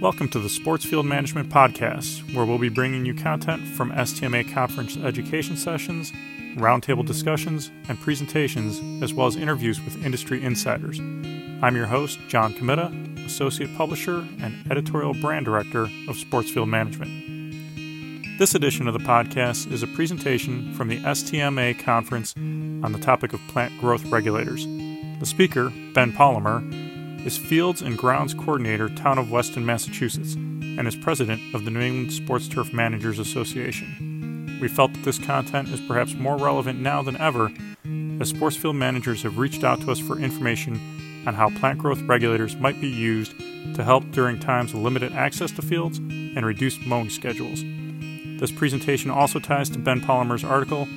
Welcome to the Sports Field Management Podcast, where we'll be bringing you content from STMA conference education sessions, roundtable discussions, and presentations, as well as interviews with industry insiders. I'm your host, John Comita, Associate Publisher and Editorial Brand Director of Sports Field Management. This edition of the podcast is a presentation from the STMA conference on the topic of plant growth regulators. The speaker, Ben Polimer, is Fields and Grounds Coordinator, Town of Weston, Massachusetts, and is president of the New England Sports Turf Managers Association. We felt that this content is perhaps more relevant now than ever, as sports field managers have reached out to us for information on how plant growth regulators might be used to help during times of limited access to fields and reduced mowing schedules. This presentation also ties to Ben Polimer's article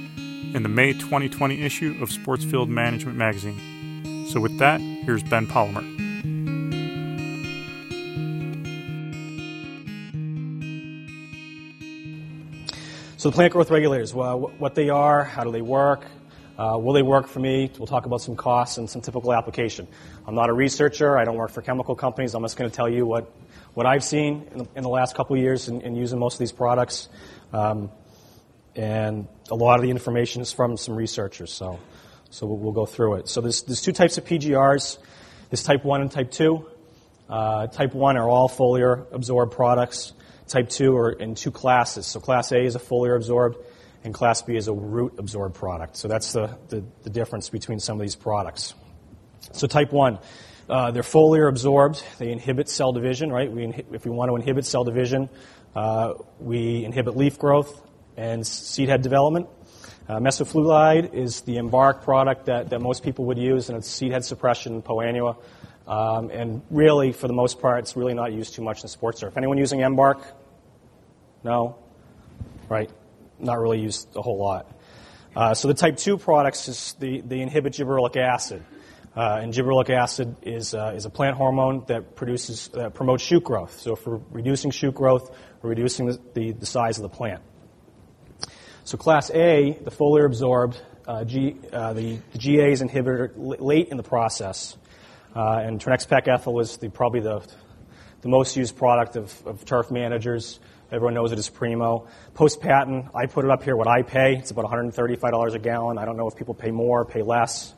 in the May 2020 issue of Sports Field Management magazine. So, with that, here's Ben Polimer. So the plant growth regulators, well, what they are, how do they work, uh, will they work for me? We'll talk about some costs and some typical application. I'm not a researcher. I don't work for chemical companies. I'm just going to tell you what, what I've seen in the, in the last couple of years in, in, using most of these products. Um, and a lot of the information is from some researchers, so, so we'll, we'll go through it. So there's, there's two types of PGRs. There's type 1 and type 2. Uh, type 1 are all foliar absorbed products. Type 2 are in two classes. So Class A is a foliar absorbed, and Class B is a root absorbed product. So that's the, the, the difference between some of these products. So Type 1, uh, they're foliar absorbed. They inhibit cell division, right? We inhi- if we want to inhibit cell division, uh, we inhibit leaf growth and seed head development. Uh, is the Embark product that, that most people would use, and it's seed head suppression, poa annua. Um, and really, for the most part, it's really not used too much in sports turf. If anyone using Embark? No? Right? Not really used a whole lot. Uh, so the type 2 products, is the, they inhibit gibberellic acid. Uh, and gibberellic acid is, uh, is a plant hormone that produces, uh, promotes shoot growth. So for reducing shoot growth, we're reducing the, the, the, size of the plant. So class A, the foliar absorbed, uh, G, uh, the, the GA is inhibited late in the process. and Trinexapac ethyl is the, probably the, the most used product of, of turf managers. Everyone knows it as Primo. Post patent, I put it up here what I pay. It's about $135 a gallon. I don't know if people pay more, pay less,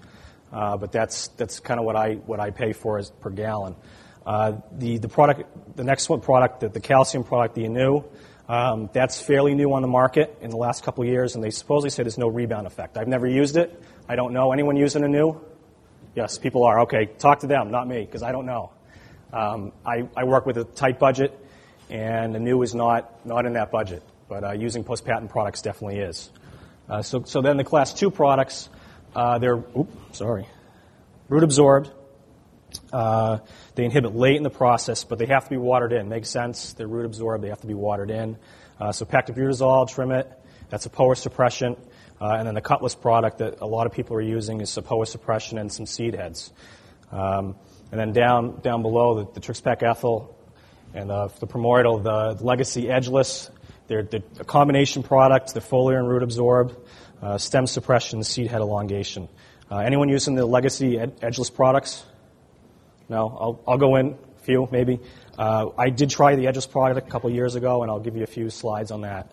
uh, but that's that's kind of what I what I pay for as per gallon. Uh, the the product, the next one product, the, the calcium product, the Anuew, um, that's fairly new on the market in the last couple of years, and they supposedly say there's no rebound effect. I've never used it. I don't know. Anyone using Anuew? Yes, people are. Okay, talk to them, not me, because I don't know. Um, I, I work with a tight budget and the new is not, not in that budget, but uh, using post-patent products definitely is. Uh, so, so then the class two products, uh, they're, oops, sorry, root absorbed. Uh, they inhibit late in the process, but they have to be watered in. Makes sense. They're root absorbed. They have to be watered in. Uh, so paclobutrazol, Trimmit, that's a POA suppression. Uh, and then the Cutless product that a lot of people are using is POA suppression and some seed heads. Um, and then down, down below, the, the Trixpac ethyl and uh, the Primordial, the Legacy Edgeless, they're, a combination product, the foliar and root absorb, uh, stem suppression, seed head elongation. Uh, anyone using the Legacy ed- Edgeless products? No? I'll, I'll go in, a few maybe. Uh, I did try the Edgeless product a couple years ago, and I'll give you a few slides on that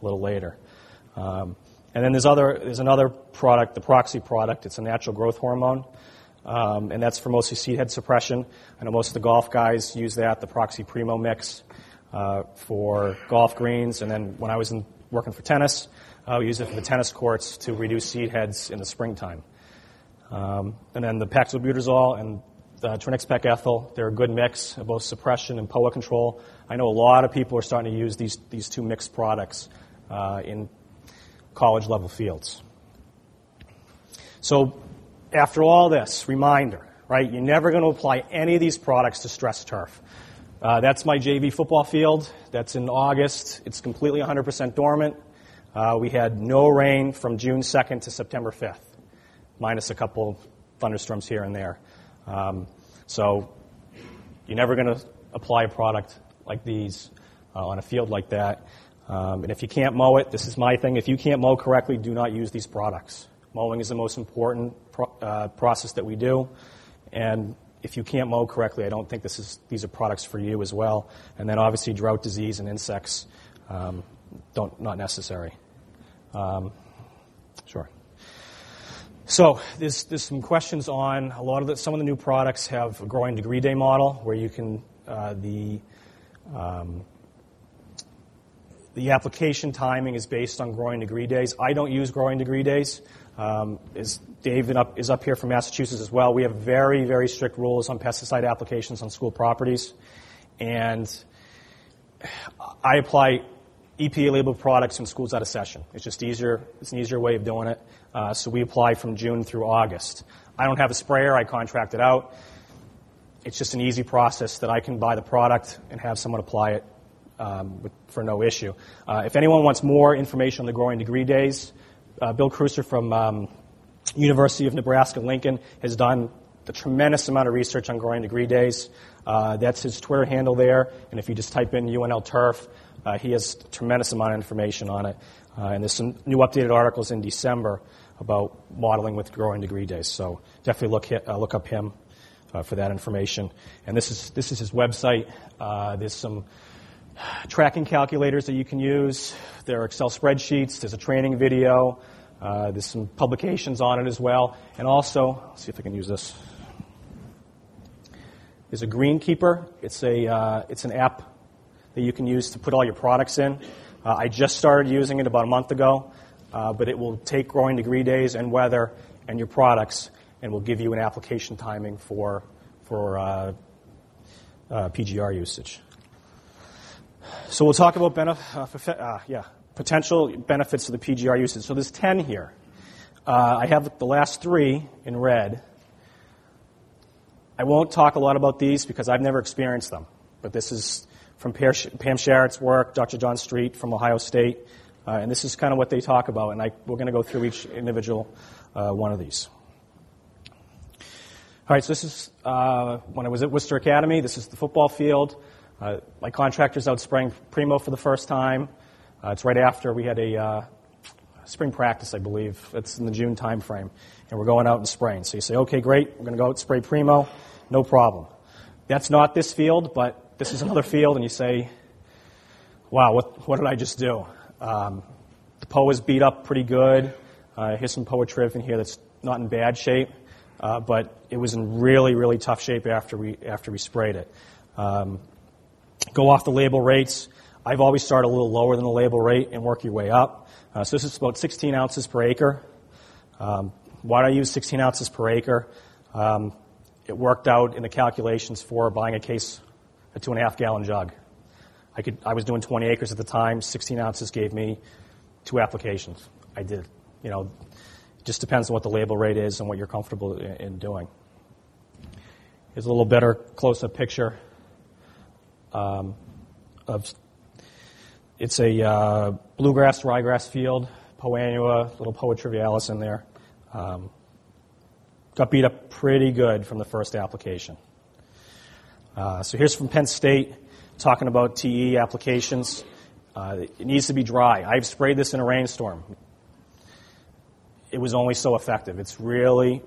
a little later. Um, and then there's, other, there's another product, the Proxy product. It's a natural growth hormone. Um, and that's for mostly seed head suppression. I know most of the golf guys use that, the Proxy Primo mix, uh, for golf greens. And then when I was in, working for tennis, uh, we use it for the tennis courts to reduce seed heads in the springtime. Um, and then the paclobutrazol and Trinexapac ethyl, they're a good mix of both suppression and POA control. I know a lot of people are starting to use these, these two mixed products uh, in college level fields. So after all this, reminder, right? You're never going to apply any of these products to stress turf. Uh, that's my JV football field. That's in August. It's completely 100% dormant. Uh, we had no rain from June 2nd to September 5th, minus a couple thunderstorms here and there. Um, so you're never going to apply a product like these uh, on a field like that. Um, and if you can't mow it, this is my thing. If you can't mow correctly, do not use these products. Mowing is the most important pro- uh, process that we do. And if you can't mow correctly, I don't think this is, these are products for you as well. And then obviously drought disease and insects um, don't, not necessary. Um, sure. So there's, there's some questions on a lot of the, some of the new products have a growing degree day model where you can, uh, the, um, the application timing is based on growing degree days. I don't use growing degree days. Um, is David up, is up here from Massachusetts as well. We have very, very strict rules on pesticide applications on school properties. And I apply EPA labeled products when school's out of session. It's just easier. It's an easier way of doing it. Uh, so we apply from June through August. I don't have a sprayer. I contract it out. It's just an easy process that I can buy the product and have someone apply it um, with, for no issue. Uh, if anyone wants more information on the growing degree days, uh, Bill Kreuser from um, University of Nebraska Lincoln has done a tremendous amount of research on growing degree days. Uh, that's his Twitter handle there, and if you just type in UNL Turf, uh, he has a tremendous amount of information on it. Uh, and there's some new updated articles in December about modeling with growing degree days. So definitely look, hit, uh, look up him uh, for that information. And this is, this is his website. Uh, there's some tracking calculators that you can use. There are Excel spreadsheets. There's a training video. Uh, there's some publications on it as well. And also, let's see if I can use this. There's a Greenkeeper. It's, a, uh, it's an app that you can use to put all your products in. Uh, I just started using it about a month ago, uh, but it will take growing degree days and weather and your products and will give you an application timing for, for uh, uh, PGR usage. So we'll talk about benef- uh, uh, yeah, potential benefits of the PGR usage. So there's 10 here. Uh, I have the last three in red. I won't talk a lot about these because I've never experienced them. But this is from Pam Sherratt's work, Dr. John Street from Ohio State, uh, and this is kind of what they talk about. And I, we're going to go through each individual uh, one of these. All right, so this is uh, when I was at Worcester Academy. This is the football field. Uh, my contractor's out spraying Primo for the first time. Uh, it's right after we had a uh, spring practice, I believe. It's in the June time frame. And we're going out and spraying. So you say, okay, great, we're going to go out and spray Primo. No problem. That's not this field, but this is another field, and you say, wow, what, what did I just do? Um, the POA is beat up pretty good. Uh, here's some POA triv in here that's not in bad shape, uh, but it was in really, really tough shape after we, after we sprayed it. Um, go off the label rates. I've always started a little lower than the label rate and work your way up. Uh, so this is about 16 ounces per acre. Um, why do I use 16 ounces per acre? Um, it worked out in the calculations for buying a case, a two and a half gallon jug. I could, I was doing 20 acres at the time. 16 ounces gave me two applications. I did. You know, it just depends on what the label rate is and what you're comfortable in, in doing. Here's a little better close-up picture um, of it's a uh, bluegrass ryegrass field, Poa annua, little Poa trivialis in there. Um, got beat up pretty good from the first application. Uh, so here's from Penn State talking about TE applications. Uh, it needs to be dry. I've sprayed this in a rainstorm. It was only so effective. It's really,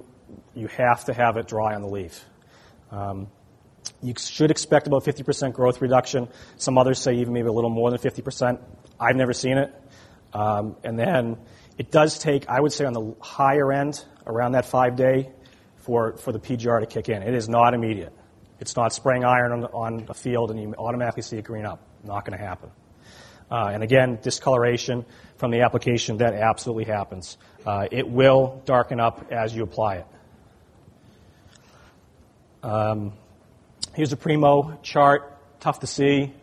you have to have it dry on the leaf. Um, you should expect about 50% growth reduction. Some others say even maybe a little more than 50%. I've never seen it. Um, and then it does take, I would say, on the higher end, around that five day, for, for the PGR to kick in. It is not immediate. It's not spraying iron on, on a field and you automatically see it green up. Not going to happen. Uh, and again, discoloration from the application, that absolutely happens. Uh, it will darken up as you apply it. Um, Here's a Primo chart, tough to see.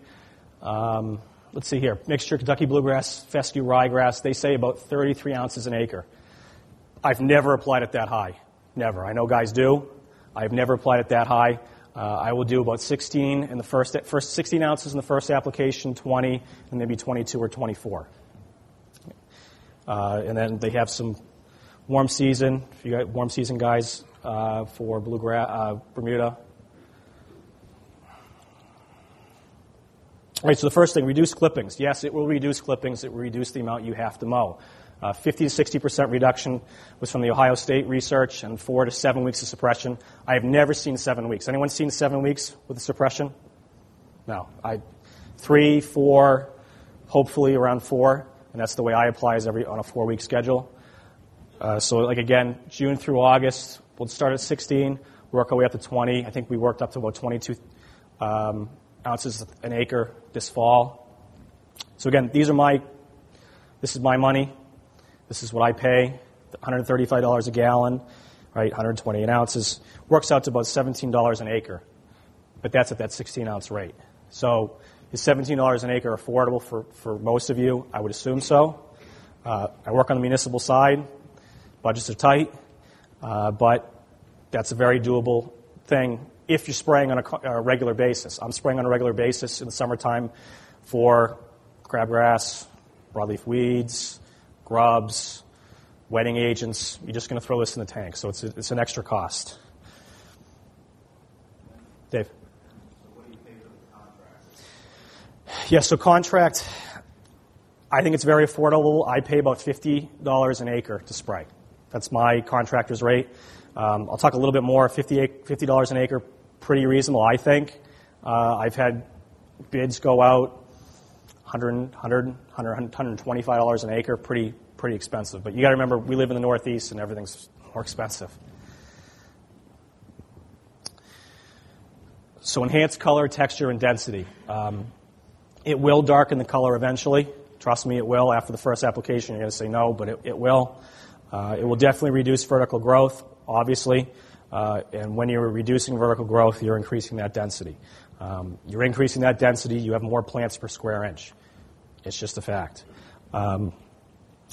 Um, let's see here. Mixture Kentucky bluegrass, fescue ryegrass. They say about 33 ounces an acre. I've never applied it that high. Never. I know guys do. I've never applied it that high. Uh, I will do about 16 in the first, first 16 ounces in the first application, 20, and maybe 22 or 24. Uh, and then they have some warm season. If you got warm season guys uh, for bluegrass, uh, Bermuda, All right, so the first thing, reduce clippings. Yes, it will reduce clippings. It will reduce the amount you have to mow. Uh, 50 to 60 percent reduction was from the Ohio State research, and four to seven weeks of suppression. I have never seen seven weeks. Anyone seen seven weeks with the suppression? No. I, three, four, hopefully around four, and that's the way I apply is every on a four-week schedule. Uh, so, like again, June through August, we'll start at 16, work our way up to 20. I think we worked up to about 22 um, ounces an acre this fall. So again, these are my, this is my money. This is what I pay, $135 a gallon, right? 128 ounces works out to about $17 an acre, but that's at that 16 ounce rate. So is $17 an acre affordable for, for most of you? I would assume so. Uh, I work on the municipal side. Budgets are tight, uh, but that's a very doable thing if you're spraying on a, a, regular basis. I'm spraying on a regular basis in the summertime for crabgrass, broadleaf weeds, grubs, wetting agents. You're just going to throw this in the tank, so it's, a, it's an extra cost. Dave. Yeah, so contract, I think it's very affordable. I pay about $50 an acre to spray. That's my contractor's rate. Um, I'll talk a little bit more. $50, $50 an acre, pretty reasonable, I think. Uh, I've had bids go out 100, 100, 100 $125 an acre, pretty, pretty expensive. But you got to remember, we live in the Northeast and everything's more expensive. So enhanced color, texture, and density. Um, it will darken the color eventually. Trust me, it will. After the first application, you're going to say no, but it, it will. Uh, it will definitely reduce vertical growth, obviously. Uh, and when you're reducing vertical growth, you're increasing that density. Um, you're increasing that density, you have more plants per square inch. It's just a fact. Um,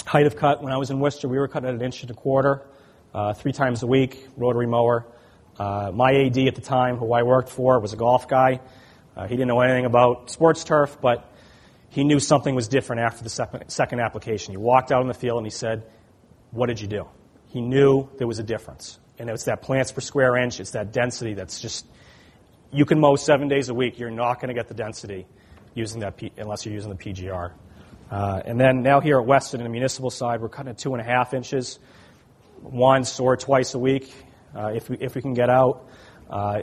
height of cut, when I was in Worcester, we were cutting at an inch and a quarter, uh, three times a week, rotary mower. Uh, my AD at the time, who I worked for, was a golf guy. Uh, he didn't know anything about sports turf, but he knew something was different after the second, second application. He walked out in the field and he said, What did you do? He knew there was a difference. And it's that plants per square inch, it's that density that's just, you can mow seven days a week, you're not going to get the density using that P, unless you're using the PGR. Uh, and then now here at Weston, in the municipal side, we're cutting at two and a half inches, once or twice a week, uh, if, we, if we can get out. Uh,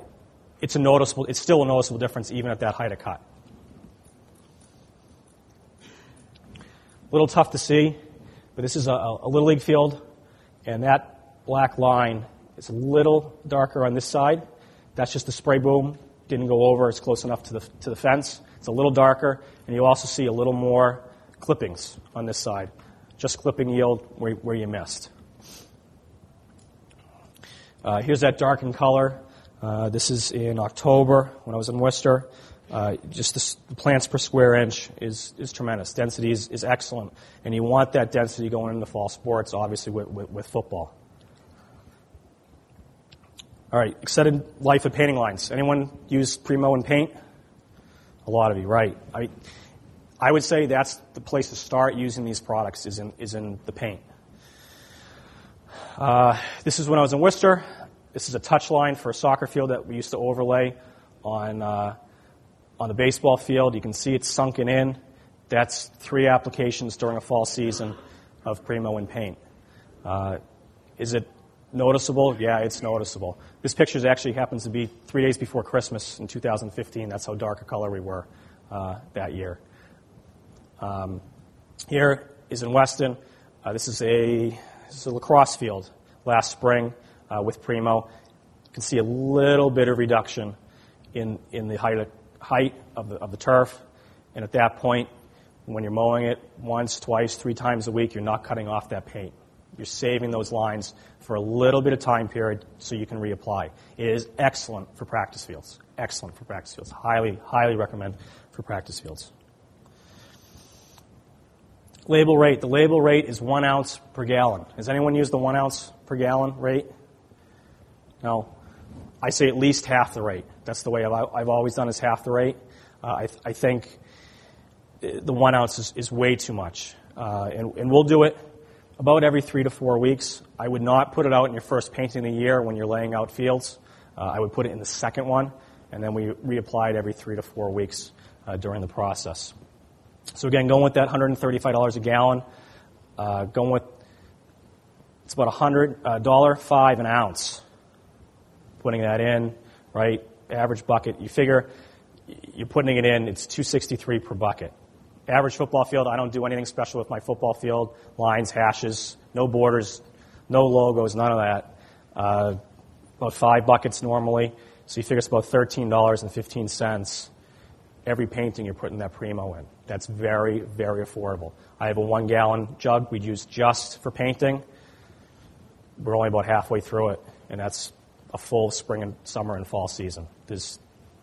it's a noticeable, it's still a noticeable difference even at that height of cut. A little tough to see, but this is a, a Little League field, and that black line is a little darker on this side. That's just the spray boom. Didn't go over. It's close enough to the, to the fence. It's a little darker, and you also see a little more clippings on this side. Just clipping yield where, where you missed. Uh, here's that darkened color. Uh, this is in October when I was in Worcester. Uh, just the, the, plants per square inch is, is tremendous. Density is, is excellent. And you want that density going into fall sports, obviously, with, with, with football. All right, extended life of painting lines. Anyone use Primo and paint? A lot of you, right. I, I would say that's the place to start using these products is in, is in the paint. Uh, this is when I was in Worcester. This is a touch line for a soccer field that we used to overlay on, uh, on the baseball field. You can see it's sunken in. That's three applications during a fall season of Primo and paint. Uh, is it noticeable? Yeah, it's noticeable. This picture actually happens to be three days before Christmas in 2015. That's how dark a color we were uh, that year. Um, here is in Weston. Uh, this is a this is a lacrosse field last spring uh, with Primo. You can see a little bit of reduction in, in the height, height of, the, of the turf. And at that point, when you're mowing it once, twice, three times a week, you're not cutting off that paint. You're saving those lines for a little bit of time period so you can reapply. It is excellent for practice fields. Excellent for practice fields. Highly, highly recommend for practice fields. Label rate. The label rate is one ounce per gallon. Has anyone used the one ounce per gallon rate? No. I say at least half the rate. That's the way I've, I've always done is half the rate. Uh, I, I, think the one ounce is, is way too much. Uh, and, and, we'll do it about every three to four weeks. I would not put it out in your first painting of the year when you're laying out fields. Uh, I would put it in the second one, and then we reapply it every three to four weeks uh, during the process. So again, going with that $135 a gallon, uh, going with it's about hundred uh, dollar five an ounce. Putting that in, right? Average bucket. You figure you're putting it in. It's 263 per bucket. Average football field. I don't do anything special with my football field. Lines, hashes, no borders, no logos, none of that. Uh, about five buckets normally. So you figure it's about thirteen dollars and fifteen cents every painting you're putting that primo in. That's very, very affordable. I have a one gallon jug we'd use just for painting. We're only about halfway through it, and that's a full spring and summer and fall season. There's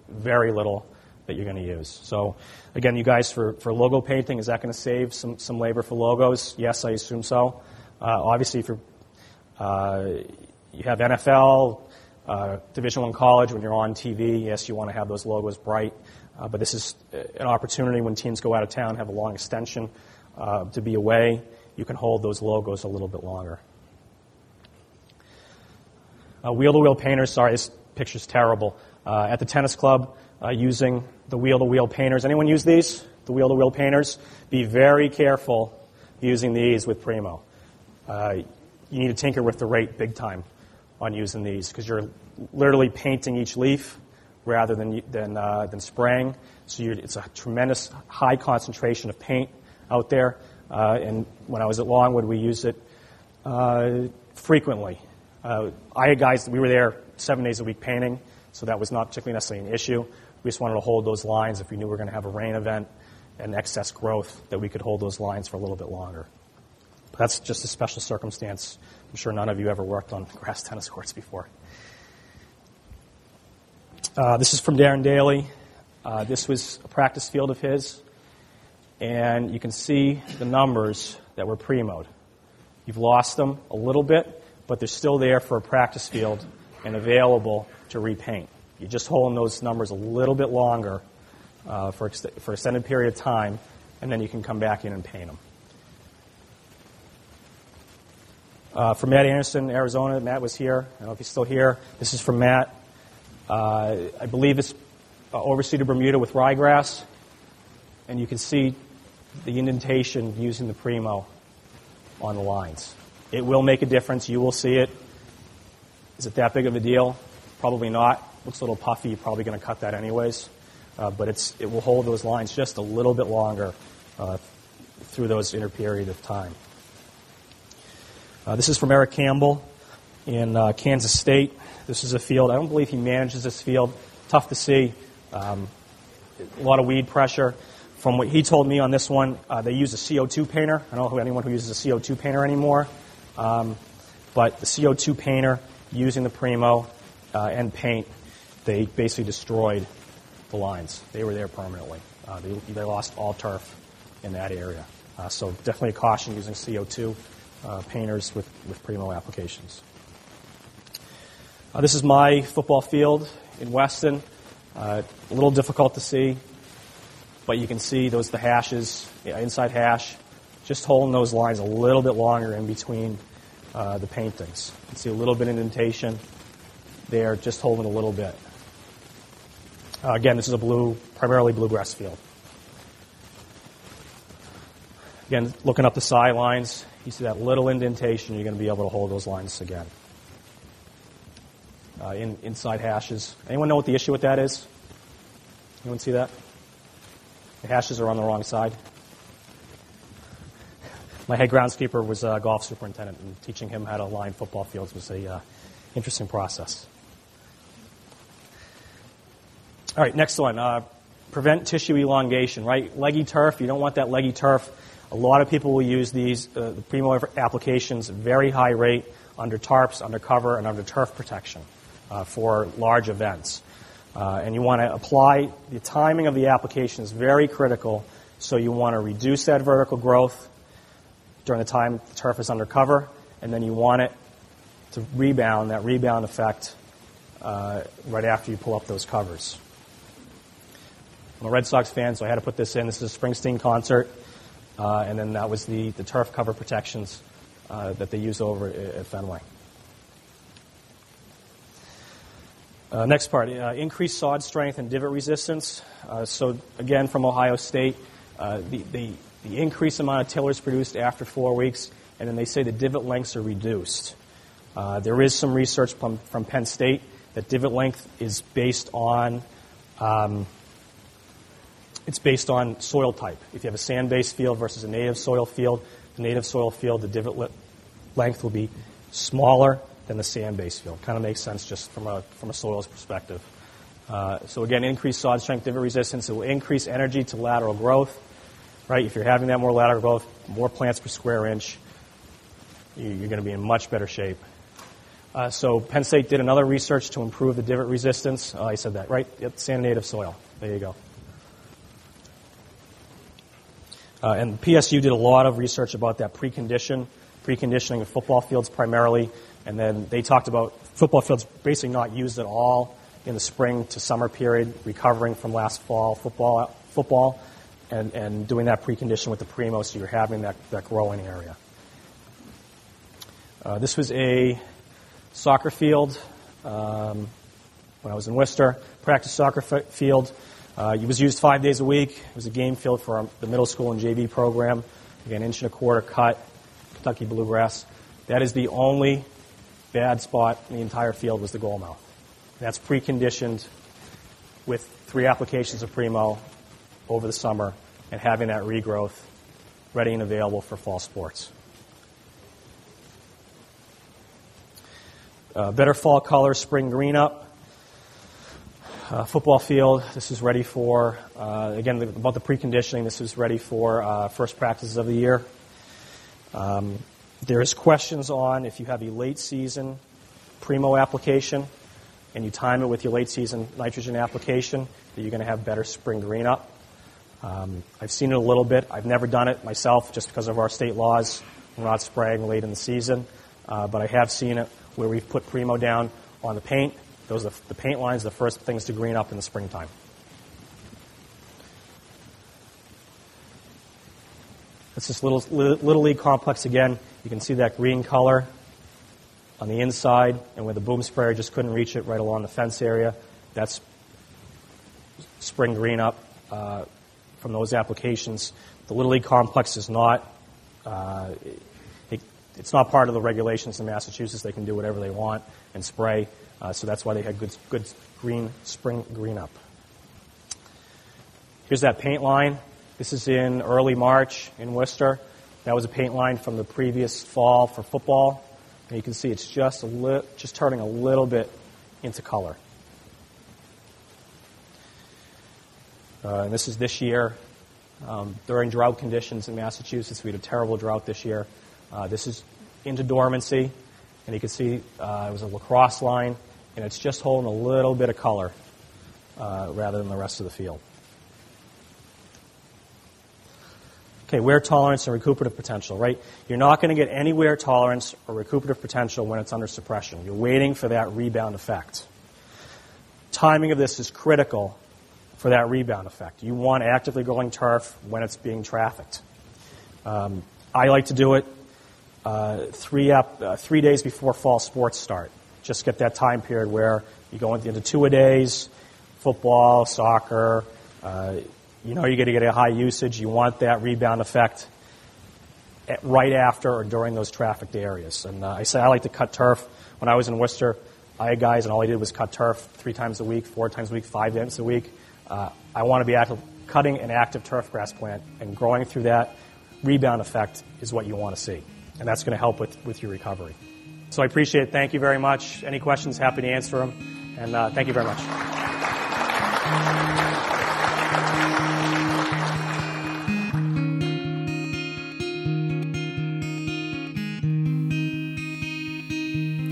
very little that you're going to use. So, again, you guys, for, for logo painting, is that going to save some, some labor for logos? Yes, I assume so. Uh, obviously, if uh, you have NFL, uh, Division One college, when you're on TV, yes, you want to have those logos bright. Uh, but this is an opportunity when teams go out of town, have a long extension uh, to be away. You can hold those logos a little bit longer. Wheel to wheel painters, sorry, this picture's terrible. Uh, at the tennis club, uh, using the wheel to wheel painters. Anyone use these? The wheel to wheel painters? Be very careful using these with Primo. Uh, you need to tinker with the rate big time on using these because you're literally painting each leaf rather than, than, uh, than spraying. So it's a tremendous high concentration of paint out there. Uh, and when I was at Longwood, we used it uh, frequently. Uh, I had guys, we were there seven days a week painting, so that was not particularly necessarily an issue. We just wanted to hold those lines if we knew we were going to have a rain event and excess growth, that we could hold those lines for a little bit longer. But that's just a special circumstance. I'm sure none of you ever worked on grass tennis courts before. Uh, this is from Darren Daly. Uh, this was a practice field of his, and you can see the numbers that were pre-mode. You've lost them a little bit, but they're still there for a practice field and available to repaint. You're just holding those numbers a little bit longer uh, for, ex- for extended period of time, and then you can come back in and paint them. Uh, from Matt Anderson, Arizona, Matt was here. I don't know if he's still here. This is from Matt. Uh, I believe it's uh, overseeded Bermuda with ryegrass, and you can see the indentation using the Primo on the lines. It will make a difference. You will see it. Is it that big of a deal? Probably not. Looks a little puffy. You're probably going to cut that anyways. Uh, but it's, it will hold those lines just a little bit longer uh, through those inner period of time. Uh, this is from Eric Campbell in uh, Kansas State. This is a field. I don't believe he manages this field. Tough to see. Um, a lot of weed pressure. From what he told me on this one, uh, they use a CO2 painter. I don't know anyone who uses a CO2 painter anymore. Um, but the CO2 painter using the Primo uh, and paint, they basically destroyed the lines. They were there permanently. Uh, they, they, lost all turf in that area. Uh, so definitely a caution using CO2 uh, painters with, with Primo applications. Uh, this is my football field in Weston. Uh, a little difficult to see, but you can see those the hashes, inside hash, just holding those lines a little bit longer in between uh, the paintings. You can see a little bit of indentation there, just holding a little bit. Uh, again, this is a blue, primarily bluegrass field. Again, looking up the sidelines, you see that little indentation, you're going to be able to hold those lines again uh, in, inside hashes. Anyone know what the issue with that is? Anyone see that? The hashes are on the wrong side. My head groundskeeper was a golf superintendent, and teaching him how to line football fields was a uh, interesting process. All right, next one. Uh, prevent tissue elongation, right? Leggy turf, you don't want that leggy turf. A lot of people will use these, uh, the Primo applications, very high rate under tarps, under cover, and under turf protection uh, for large events. Uh, and you want to apply the timing of the application is very critical. So you want to reduce that vertical growth during the time the turf is under cover, and then you want it to rebound, that rebound effect, uh, right after you pull up those covers. I'm a Red Sox fan, so I had to put this in. This is a Springsteen concert, uh, and then that was the, the turf cover protections uh, that they use over at Fenway. Uh, next part, uh, increased sod strength and divot resistance. Uh, so again, from Ohio State, uh, the, the, the increased amount of tillers produced after four weeks, and then they say the divot lengths are reduced. There is some research from, from Penn State that divot length is based on um, it's based on soil type. If you have a sand-based field versus a native soil field, the native soil field, the divot length will be smaller than the sand-based field. Kind of makes sense just from a from a soils perspective. Uh, so again, increased sod strength, divot resistance. It will increase energy to lateral growth. Right? If you're having that more lateral growth, more plants per square inch, you're going to be in much better shape. Uh, so Penn State did another research to improve the divot resistance. Oh, I said that, right? Yep, sand native soil. There you go. Uh, and PSU did a lot of research about that precondition, preconditioning of football fields primarily, and then they talked about football fields basically not used at all in the spring to summer period, recovering from last fall football, football, and, and doing that precondition with the primo, so you're having that, that growing area. Uh, this was a soccer field um, when I was in Worcester, practice soccer f- field. Uh, it was used five days a week. It was a game field for our, the middle school and JV program. Again, inch and a quarter cut, Kentucky bluegrass. That is the only bad spot in the entire field was the goal mouth. That's preconditioned with three applications of Primo over the summer and having that regrowth ready and available for fall sports. Uh, better fall color, spring green up. Uh, football field, this is ready for, uh, again, about the preconditioning, this is ready for uh, first practices of the year. Um, there is questions on if you have a late season primo application and you time it with your late season nitrogen application, that you're going to have better spring green up. Um, I've seen it a little bit. I've never done it myself just because of our state laws. We're not spraying late in the season, uh, but I have seen it where we've put Primo down on the paint. Those are the, paint lines, the first things to green up in the springtime. It's this little, little league complex again. You can see that green color on the inside, and where the boom sprayer just couldn't reach it right along the fence area. That's spring green up uh, from those applications. The Little League complex is not uh, it's not part of the regulations in Massachusetts. They can do whatever they want and spray. Uh, so that's why they had good, good green spring green up. Here's that paint line. This is in early March in Worcester. That was a paint line from the previous fall for football. And you can see it's just a li- just turning a little bit into color. Uh, and this is this year. Um, during drought conditions in Massachusetts, we had a terrible drought this year. Uh, this is into dormancy, and you can see uh, it was a lacrosse line, and it's just holding a little bit of color uh, rather than the rest of the field. Okay, wear tolerance and recuperative potential, right? You're not going to get any wear tolerance or recuperative potential when it's under suppression. You're waiting for that rebound effect. Timing of this is critical for that rebound effect. You want actively growing turf when it's being trafficked. Um, I like to do it uh, three, up, uh, three days before fall sports start. Just get that time period where you go into two a days, football, soccer. Uh, you know you're going to get a high usage. You want that rebound effect at, right after or during those trafficked areas. And uh, I say I like to cut turf. When I was in Worcester, I had guys, and all I did was cut turf three times a week, four times a week, five times a week. Uh, I want to be active, cutting an active turf grass plant and growing through that rebound effect is what you want to see and that's going to help with, with your recovery. So I appreciate it. Thank you very much. Any questions, happy to answer them. And uh, thank you very much.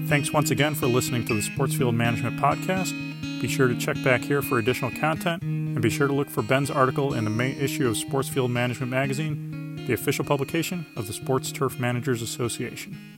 Thanks once again for listening to the Sportsfield Management Podcast. Be sure to check back here for additional content, and be sure to look for Ben's article in the May issue of Sportsfield Management Magazine the official publication of the Sports Turf Managers Association.